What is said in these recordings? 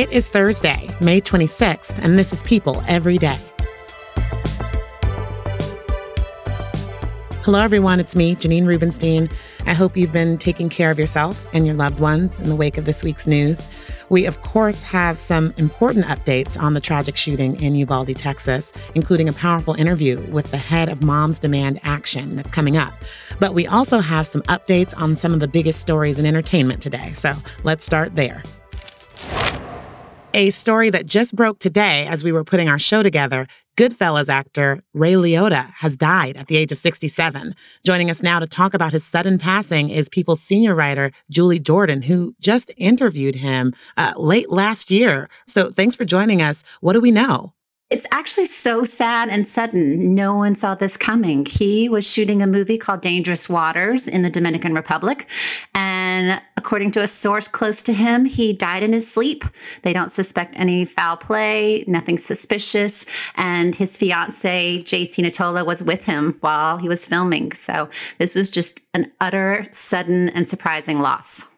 It is Thursday, May 26th, and this is People Every Day. Hello, everyone. It's me, Janine Rubenstein. I hope you've been taking care of yourself and your loved ones in the wake of this week's news. We, of course, have some important updates on the tragic shooting in Uvalde, Texas, including a powerful interview with the head of Moms Demand Action that's coming up. But we also have some updates on some of the biggest stories in entertainment today. So let's start there. A story that just broke today as we were putting our show together Goodfellas actor Ray Liotta has died at the age of 67. Joining us now to talk about his sudden passing is People's senior writer Julie Jordan, who just interviewed him uh, late last year. So thanks for joining us. What do we know? It's actually so sad and sudden. No one saw this coming. He was shooting a movie called Dangerous Waters in the Dominican Republic. And according to a source close to him, he died in his sleep. They don't suspect any foul play, nothing suspicious. And his fiance, Jacy Nittolo, was with him while he was filming. So this was just an utter, sudden, and surprising loss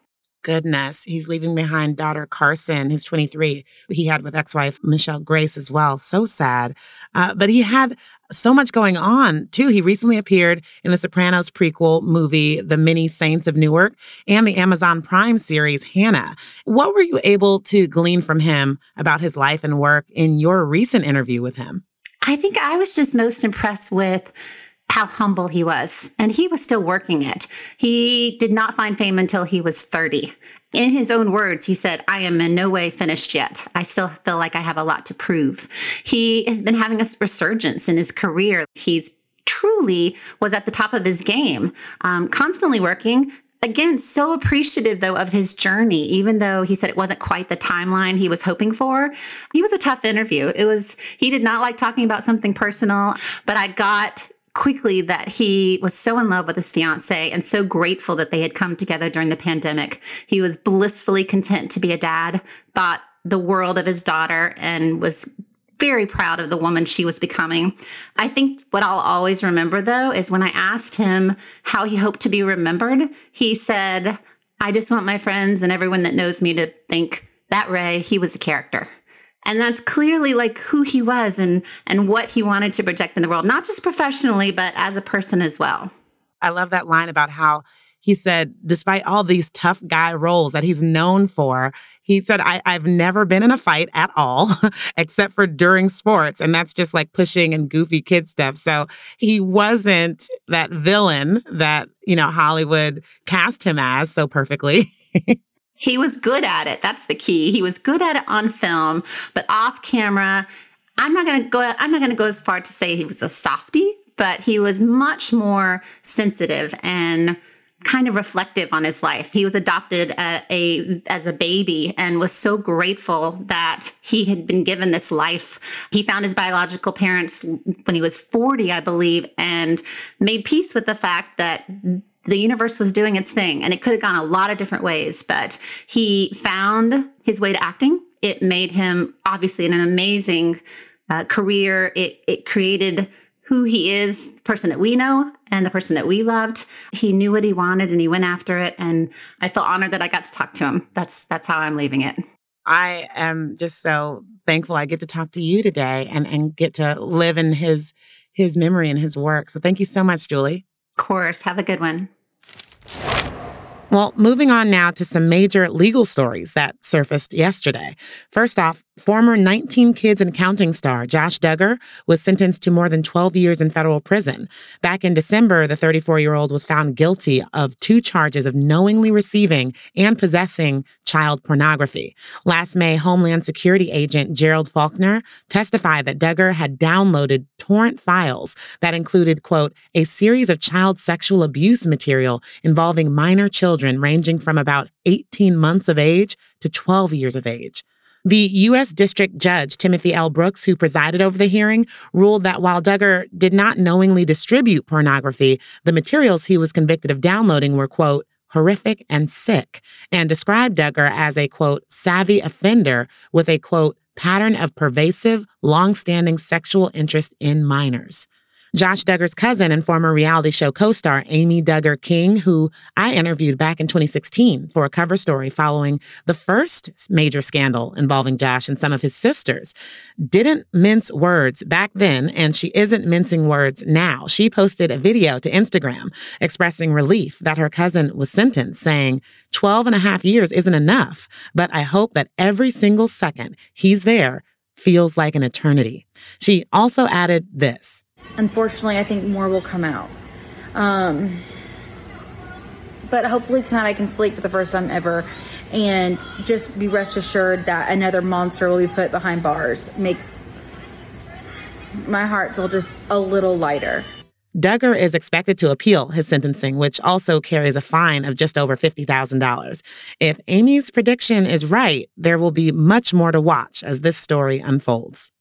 goodness. He's leaving behind daughter Karsen, who's 23. He had with ex wife Michelle Grace as well. So sad. Uh, but he had so much going on too. He recently appeared in the Sopranos prequel movie, The Many Saints of Newark, and the Amazon Prime series, Hannah. What were you able to glean from him about his life and work in your recent interview with him? I think I was just most impressed with how humble he was. And he was still working it. He did not find fame until he was 30. In his own words, he said, I am in no way finished yet. I still feel like I have a lot to prove. He has been having a resurgence in his career. He's truly was at the top of his game, um, constantly working, again, so appreciative though of his journey, even though he said it wasn't quite the timeline he was hoping for. He was a tough interview. It was, he did not like talking about something personal, but I got quickly that he was so in love with his fiance and so grateful that they had come together during the pandemic. He was blissfully content to be a dad, thought the world of his daughter, and was very proud of the woman she was becoming. I think what I'll always remember though is when I asked him how he hoped to be remembered, he said, I just want my friends and everyone that knows me to think that Ray, he was a character and that's clearly like who he was and and what he wanted to project in the world not just professionally but as a person as well. I love that line about how he said despite all these tough guy roles that he's known for he said I, i've never been in a fight at all except for during sports and that's just like pushing and goofy kid stuff. So he wasn't that villain that you know hollywood cast him as so perfectly He was good at it. That's the key. He was good at it on film, but off camera, I'm not going to go I'm not going to go as far to say he was a softy, but he was much more sensitive and kind of reflective on his life. He was adopted at a as a baby and was so grateful that he had been given this life. He found his biological parents when he was 40, I believe, and made peace with the fact that the universe was doing its thing and it could have gone a lot of different ways, but he found his way to acting. It made him obviously an amazing uh, career. It, it created who he is, the person that we know and the person that we loved. He knew what he wanted and he went after it. And I feel honored that I got to talk to him. That's, that's how I'm leaving it. I am just so thankful I get to talk to you today and, and get to live in his, his memory and his work. So thank you so much, Julie. Of course. Have a good one. Well, moving on now to some major legal stories that surfaced yesterday. First off, former 19 Kids and Counting star Josh Duggar was sentenced to more than 12 years in federal prison. Back in December, the 34 year old was found guilty of two charges of knowingly receiving and possessing child pornography. Last May, Homeland Security agent Gerald Faulkner testified that Duggar had downloaded torrent files that included, quote, a series of child sexual abuse material involving minor children children ranging from about 18 months of age to 12 years of age. The U.S. District Judge Timothy L. Brooks, who presided over the hearing, ruled that while Duggar did not knowingly distribute pornography, the materials he was convicted of downloading were, quote, horrific and sick, and described Duggar as a, quote, savvy offender with a, quote, pattern of pervasive, long-standing sexual interest in minors. Josh Duggar's cousin and former reality show co-star Amy Duggar King, who I interviewed back in 2016 for a cover story following the first major scandal involving Josh and some of his sisters, didn't mince words back then, and she isn't mincing words now. She posted a video to Instagram expressing relief that her cousin was sentenced, saying, 12 and a half years isn't enough, but I hope that every single second he's there feels like an eternity. She also added this unfortunately, I think more will come out. Um, but hopefully tonight I can sleep for the first time ever and just be rest assured that another monster will be put behind bars. Makes my heart feel just a little lighter. Duggar is expected to appeal his sentencing, which also carries a fine of just over $50,000. If Amy's prediction is right, there will be much more to watch as this story unfolds.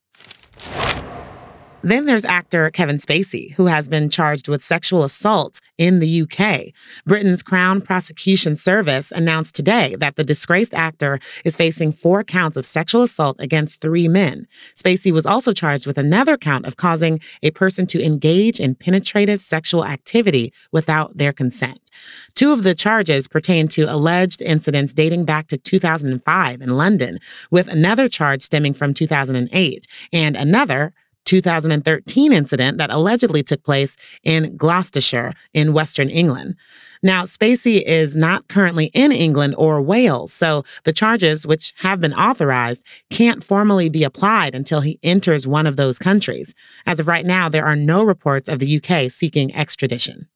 Then there's actor Kevin Spacey, who has been charged with sexual assault in the UK. Britain's Crown Prosecution Service announced today that the disgraced actor is facing four counts of sexual assault against three men. Spacey was also charged with another count of causing a person to engage in penetrative sexual activity without their consent. Two of the charges pertain to alleged incidents dating back to 2005 in London, with another charge stemming from 2008 and another 2013 incident that allegedly took place in Gloucestershire in Western England. Now, Spacey is not currently in England or Wales, so the charges, which have been authorized, can't formally be applied until he enters one of those countries. As of right now, there are no reports of the UK seeking extradition.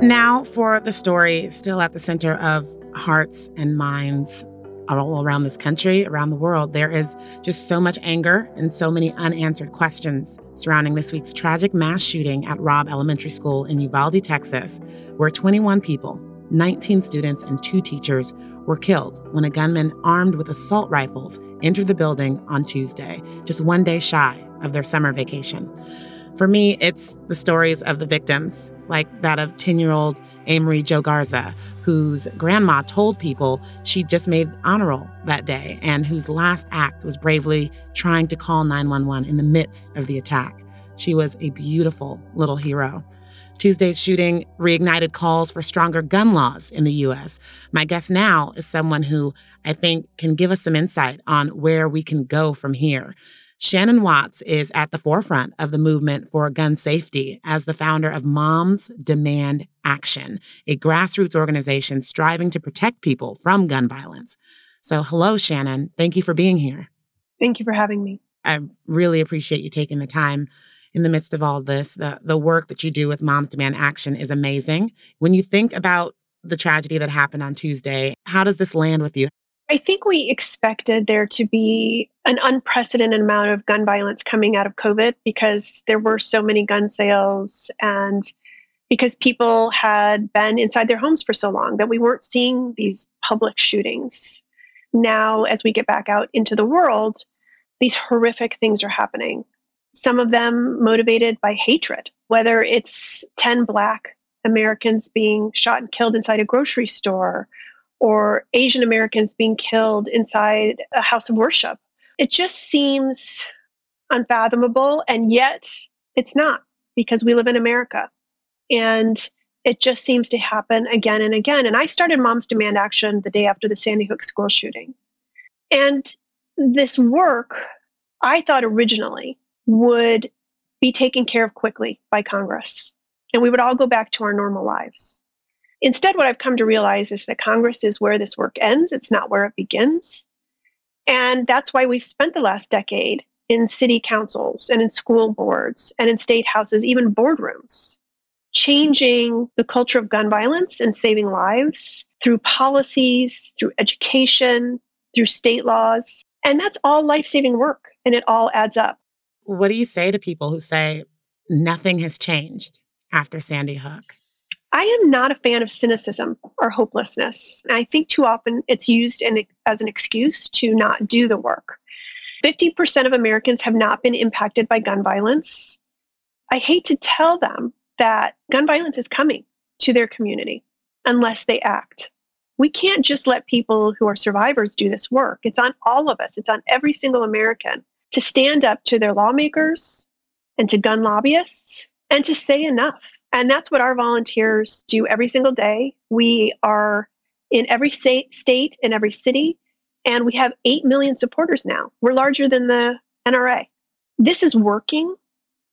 Now, for the story still at the center of hearts and minds all around this country, around the world, there is just so much anger and so many unanswered questions surrounding this week's tragic mass shooting at Robb Elementary School in Uvalde, Texas, where 21 people, 19 students, and two teachers were killed when a gunman armed with assault rifles entered the building on Tuesday, just one day shy of their summer vacation. For me, it's the stories of the victims, like that of 10 year old Amerie Jo Garza, whose grandma told people she just made honor roll that day and whose last act was bravely trying to call 911 in the midst of the attack. She was a beautiful little hero. Tuesday's shooting reignited calls for stronger gun laws in the U.S. My guest now is someone who I think can give us some insight on where we can go from here. Shannon Watts is at the forefront of the movement for gun safety as the founder of Moms Demand Action, a grassroots organization striving to protect people from gun violence. So, hello, Shannon. Thank you for being here. Thank you for having me. I really appreciate you taking the time in the midst of all this. The, the work that you do with Moms Demand Action is amazing. When you think about the tragedy that happened on Tuesday, how does this land with you? I think we expected there to be an unprecedented amount of gun violence coming out of COVID because there were so many gun sales and because people had been inside their homes for so long that we weren't seeing these public shootings. Now, as we get back out into the world, these horrific things are happening. Some of them motivated by hatred, whether it's 10 Black Americans being shot and killed inside a grocery store or Asian Americans being killed inside a house of worship. It just seems unfathomable, and yet it's not because we live in America. And it just seems to happen again and again. And I started Moms Demand Action the day after the Sandy Hook school shooting. And this work, I thought originally, would be taken care of quickly by Congress. And we would all go back to our normal lives. Instead, what I've come to realize is that Congress is where this work ends, it's not where it begins. And that's why we've spent the last decade in city councils and in school boards and in state houses, even boardrooms, changing the culture of gun violence and saving lives through policies, through education, through state laws. And that's all life saving work, and it all adds up. What do you say to people who say nothing has changed after Sandy Hook? I am not a fan of cynicism or hopelessness. I think too often it's used in, as an excuse to not do the work. 50% of Americans have not been impacted by gun violence. I hate to tell them that gun violence is coming to their community unless they act. We can't just let people who are survivors do this work. It's on all of us, it's on every single American to stand up to their lawmakers and to gun lobbyists and to say enough. And that's what our volunteers do every single day. We are in every state, state in every city, and we have 8 million supporters now. We're larger than the NRA. This is working.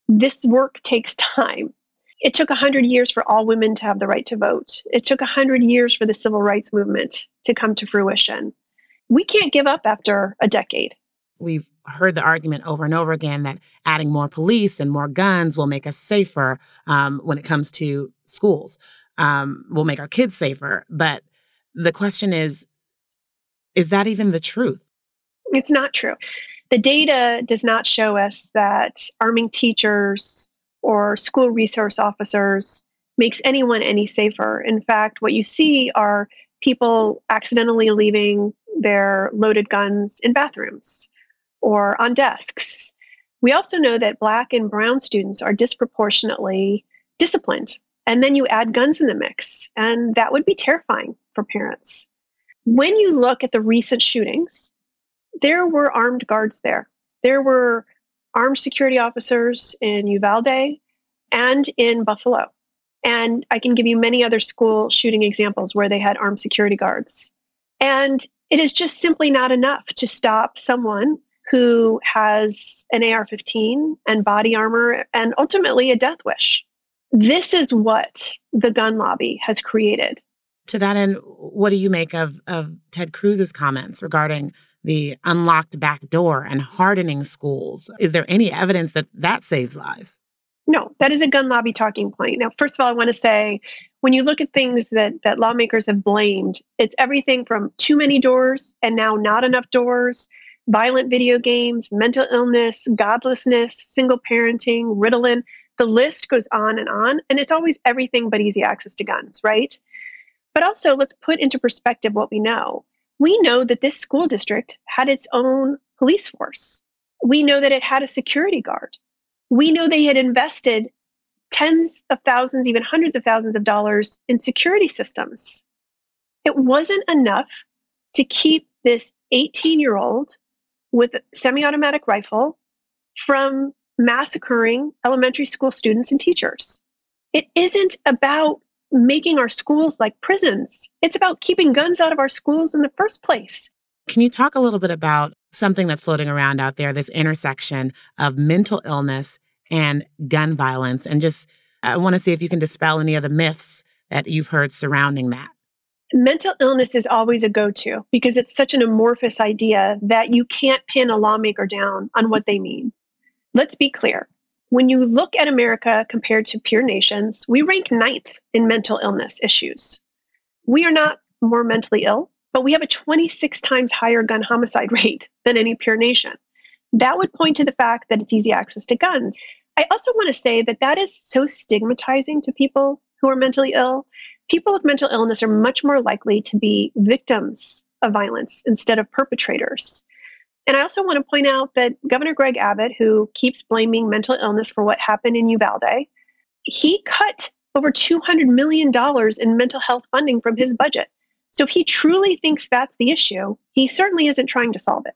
This work takes time. It took 100 years for all women to have the right to vote. It took 100 years for the civil rights movement to come to fruition. We can't give up after a decade. We've heard the argument over and over again that adding more police and more guns will make us safer um, when it comes to schools, um, will make our kids safer. But the question is is that even the truth? It's not true. The data does not show us that arming teachers or school resource officers makes anyone any safer. In fact, what you see are people accidentally leaving their loaded guns in bathrooms or on desks. We also know that Black and Brown students are disproportionately disciplined. And then you add guns in the mix, and that would be terrifying for parents. When you look at the recent shootings, there were armed guards there. There were armed security officers in Uvalde and in Buffalo. And I can give you many other school shooting examples where they had armed security guards. And it is just simply not enough to stop someone who has an AR 15 and body armor and ultimately a death wish. This is what the gun lobby has created. To that end, what do you make of, of Ted Cruz's comments regarding the unlocked back door and hardening schools? Is there any evidence that that saves lives? No, that is a gun lobby talking point. Now, first of all, I want to say when you look at things that, that lawmakers have blamed, it's everything from too many doors and now not enough doors violent video games, mental illness, godlessness, single parenting, Ritalin. The list goes on and on. And it's always everything but easy access to guns, right? But also, let's put into perspective what we know. We know that this school district had its own police force. We know that it had a security guard. We know they had invested tens of thousands, even hundreds of thousands of dollars in security systems. It wasn't enough to keep this 18 year old with a semi-automatic rifle from massacring elementary school students and teachers. It isn't about making our schools like prisons. It's about keeping guns out of our schools in the first place. Can you talk a little bit about something that's floating around out there, this intersection of mental illness and gun violence? And just, I want to see if you can dispel any of the myths that you've heard surrounding that mental illness is always a go to because it's such an amorphous idea that you can't pin a lawmaker down on what they mean. Let's be clear. When you look at America compared to peer nations, we rank ninth in mental illness issues. We are not more mentally ill, but we have a 26 times higher gun homicide rate than any peer nation. That would point to the fact that it's easy access to guns. I also want to say that that is so stigmatizing to people who are mentally ill people with mental illness are much more likely to be victims of violence instead of perpetrators. And I also want to point out that Governor Greg Abbott, who keeps blaming mental illness for what happened in Uvalde, he cut over $200 million in mental health funding from his budget. So if he truly thinks that's the issue, he certainly isn't trying to solve it.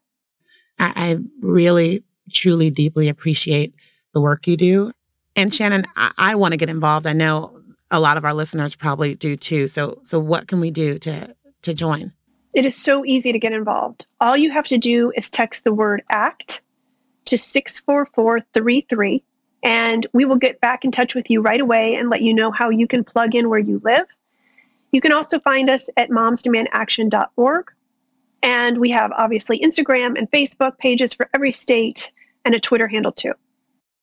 I really, truly, deeply appreciate the work you do. And Shannon, I, I want to get involved. I know a lot of our listeners probably do too. So so what can we do to to join? It is so easy to get involved. All you have to do is text the word ACT to 64433 and we will get back in touch with you right away and let you know how you can plug in where you live. You can also find us at momsdemandaction.org. And we have obviously Instagram and Facebook pages for every state and a Twitter handle too.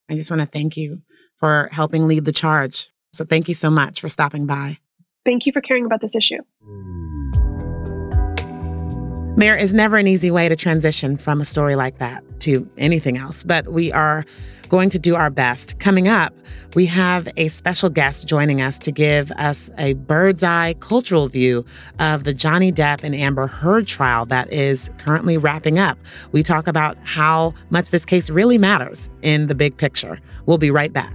I just want to thank you for helping lead the charge so thank you so much for stopping by. Thank you for caring about this issue. There is never an easy way to transition from a story like that to anything else, but we are going to do our best. Coming up, we have a special guest joining us to give us a bird's eye cultural view of the Johnny Depp and Amber Heard trial that is currently wrapping up. We talk about how much this case really matters in the big picture. We'll be right back.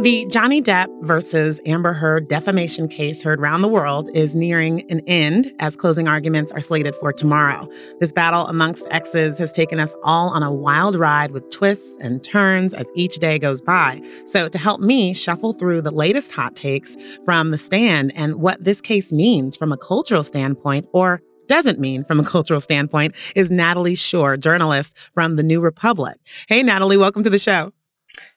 The Johnny Depp versus Amber Heard defamation case heard around the world is nearing an end as closing arguments are slated for tomorrow. This battle amongst exes has taken us all on a wild ride with twists and turns as each day goes by. So, to help me shuffle through the latest hot takes from the stand and what this case means from a cultural standpoint or doesn't mean from a cultural standpoint is Natalie Shure, journalist from The New Republic. Hey, Natalie, welcome to the show.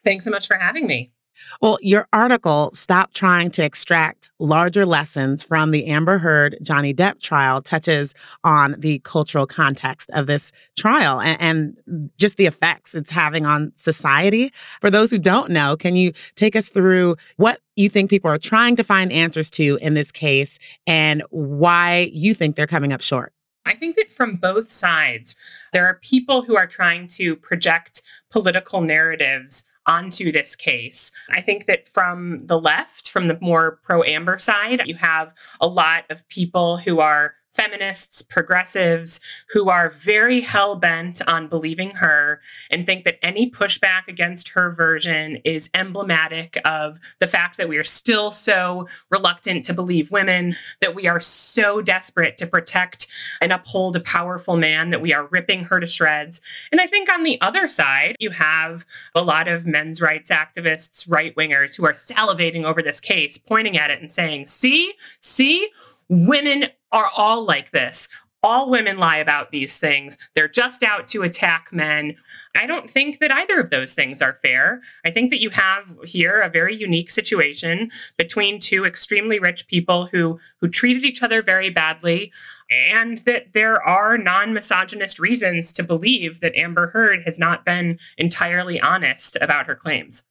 Thanks so much for having me. Well, your article, Stop Trying to Extract Larger Lessons from the Amber Heard Johnny Depp trial, touches on the cultural context of this trial and, and, just the effects it's having on society. For those who don't know, can you take us through what you think people are trying to find answers to in this case and why you think they're coming up short? I think that from both sides, there are people who are trying to project political narratives onto this case. I think that from the left, from the more pro Amber side, you have a lot of people who are feminists, progressives who are very hell bent on believing her and think that any pushback against her version is emblematic of the fact that we are still so reluctant to believe women, that we are so desperate to protect and uphold a powerful man that we are ripping her to shreds. And I think on the other side, you have a lot of men's rights activists, right wingers who are salivating over this case, pointing at it and saying, see, see, women are all like this. All women lie about these things. They're just out to attack men. I don't think that either of those things are fair. I think that you have here a very unique situation between two extremely rich people who who treated each other very badly and that there are non-misogynist reasons to believe that Amber Heard has not been entirely honest about her claims.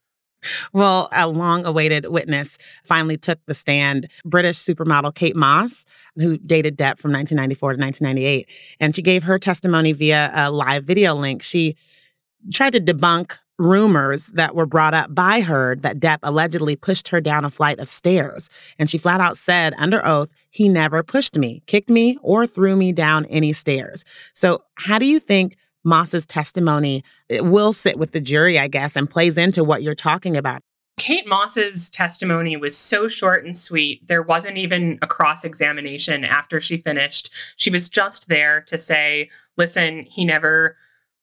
Well, a long awaited witness finally took the stand. British supermodel Kate Moss, who dated Depp from 1994 to 1998. And she gave her testimony via a live video link. She tried to debunk rumors that were brought up by her that Depp allegedly pushed her down a flight of stairs. And she flat out said under oath, he never pushed me, kicked me, or threw me down any stairs. So, how do you think Moss's testimony it will sit with the jury, I guess, and plays into what you're talking about. Kate Moss's testimony was so short and sweet. There wasn't even a cross examination after she finished. She was just there to say, listen, he never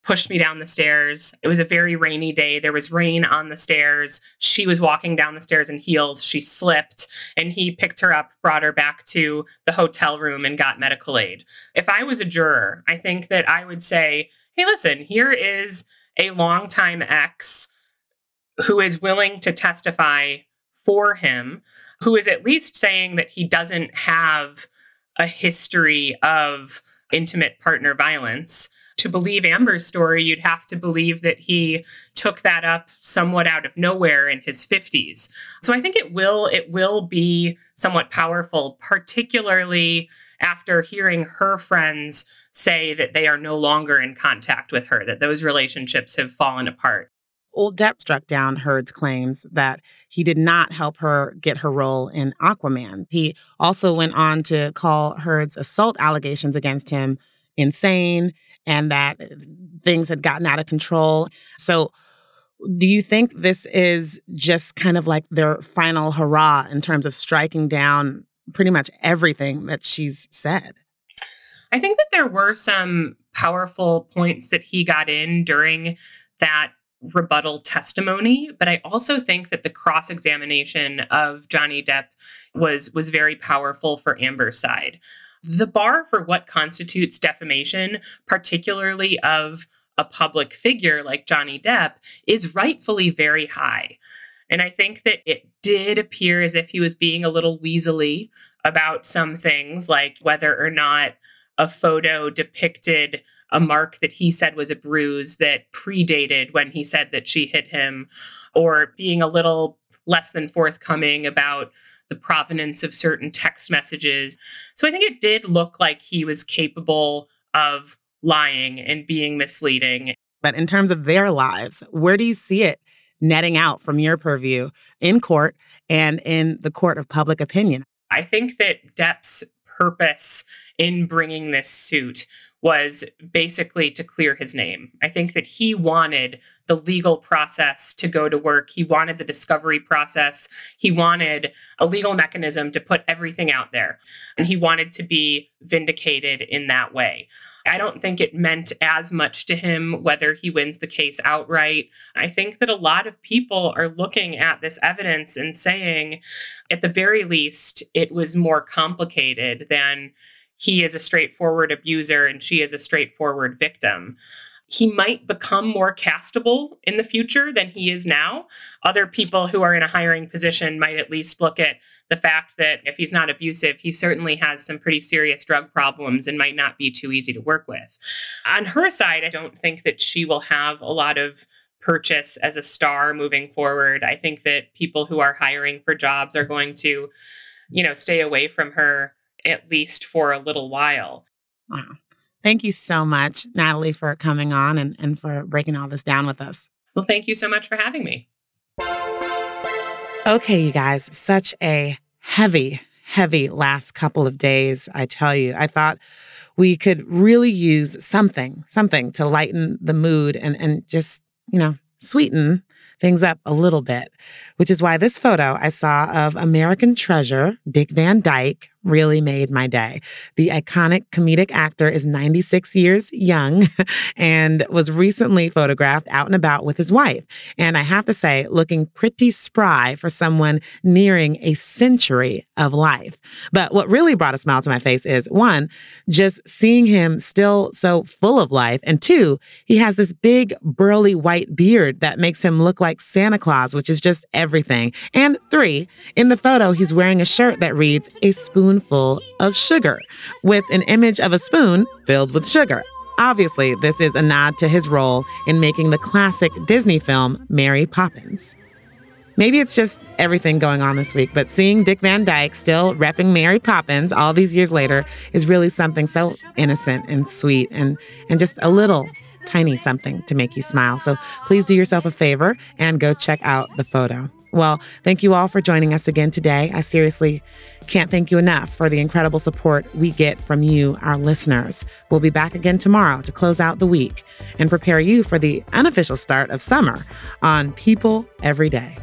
pushed me down the stairs. It was a very rainy day. There was rain on the stairs. She was walking down the stairs in heels. She slipped and he picked her up, brought her back to the hotel room, and got medical aid. If I was a juror, I think that I would say, hey, listen, here is a longtime ex who is willing to testify for him, who is at least saying that he doesn't have a history of intimate partner violence. To believe Amber's story, you'd have to believe that he took that up somewhat out of nowhere in his 50s. So I think it will it will be somewhat powerful, particularly after hearing her friends say that they are no longer in contact with her, that those relationships have fallen apart. Old Depp struck down Heard's claims that he did not help her get her role in Aquaman. He also went on to call Heard's assault allegations against him insane and that things had gotten out of control. So, do you think this is just kind of like their final hurrah in terms of striking down pretty much everything that she's said? I think that there were some powerful points that he got in during that rebuttal testimony, but I also think that the cross examination of Johnny Depp was was very powerful for Amber's side. The bar for what constitutes defamation, particularly of a public figure like Johnny Depp is rightfully very high. And I think that it did appear as if he was being a little weaselly about some things, like whether or not a photo depicted a mark that he said was a bruise that predated when he said that she hit him, or being a little less than forthcoming about the provenance of certain text messages. So I think it did look like he was capable of lying and being misleading. But in terms of their lives, where do you see it netting out from your purview in court and in the court of public opinion? I think that Depp's purpose in bringing this suit was basically to clear his name. I think that he wanted the legal process to go to work. He wanted the discovery process. He wanted a legal mechanism to put everything out there. And he wanted to be vindicated in that way. I don't think it meant as much to him whether he wins the case outright. I think that a lot of people are looking at this evidence and saying, at the very least, it was more complicated than he is a straightforward abuser and she is a straightforward victim. He might become more castable in the future than he is now. Other people who are in a hiring position might at least look at the fact that if he's not abusive, he certainly has some pretty serious drug problems and might not be too easy to work with. On her side, I don't think that she will have a lot of purchase as a star moving forward. I think that people who are hiring for jobs are going to, you know, stay away from her at least for a little while. Wow. Thank you so much, Natalie, for coming on and, and for breaking all this down with us. Well, thank you so much for having me. Okay, you guys, such a heavy, heavy last couple of days, I tell you. I thought we could really use something, something to lighten the mood and, and just, you know, sweeten things up a little bit, which is why this photo I saw of American treasure, Dick Van Dyke, really made my day. The iconic comedic actor is 96 years young and was recently photographed out and about with his wife. And I have to say, looking pretty spry for someone nearing a century of life. But what really brought a smile to my face is one, just seeing him still so full of life. And two, he has this big, burly white beard that makes him look like Santa Claus, which is just everything. And three, in the photo, he's wearing a shirt that reads, A spoon spoonful of sugar with an image of a spoon filled with sugar. Obviously, this is a nod to his role in making the classic Disney film Mary Poppins. Maybe it's just everything going on this week, but seeing Dick Van Dyke still repping Mary Poppins all these years later is really something so innocent and sweet and, and just a little tiny something to make you smile. So please do yourself a favor and go check out the photo. Well, thank you all for joining us again today. I seriously can't thank you enough for the incredible support we get from you, our listeners. We'll be back again tomorrow to close out the week and prepare you for the unofficial start of summer on People Every Day.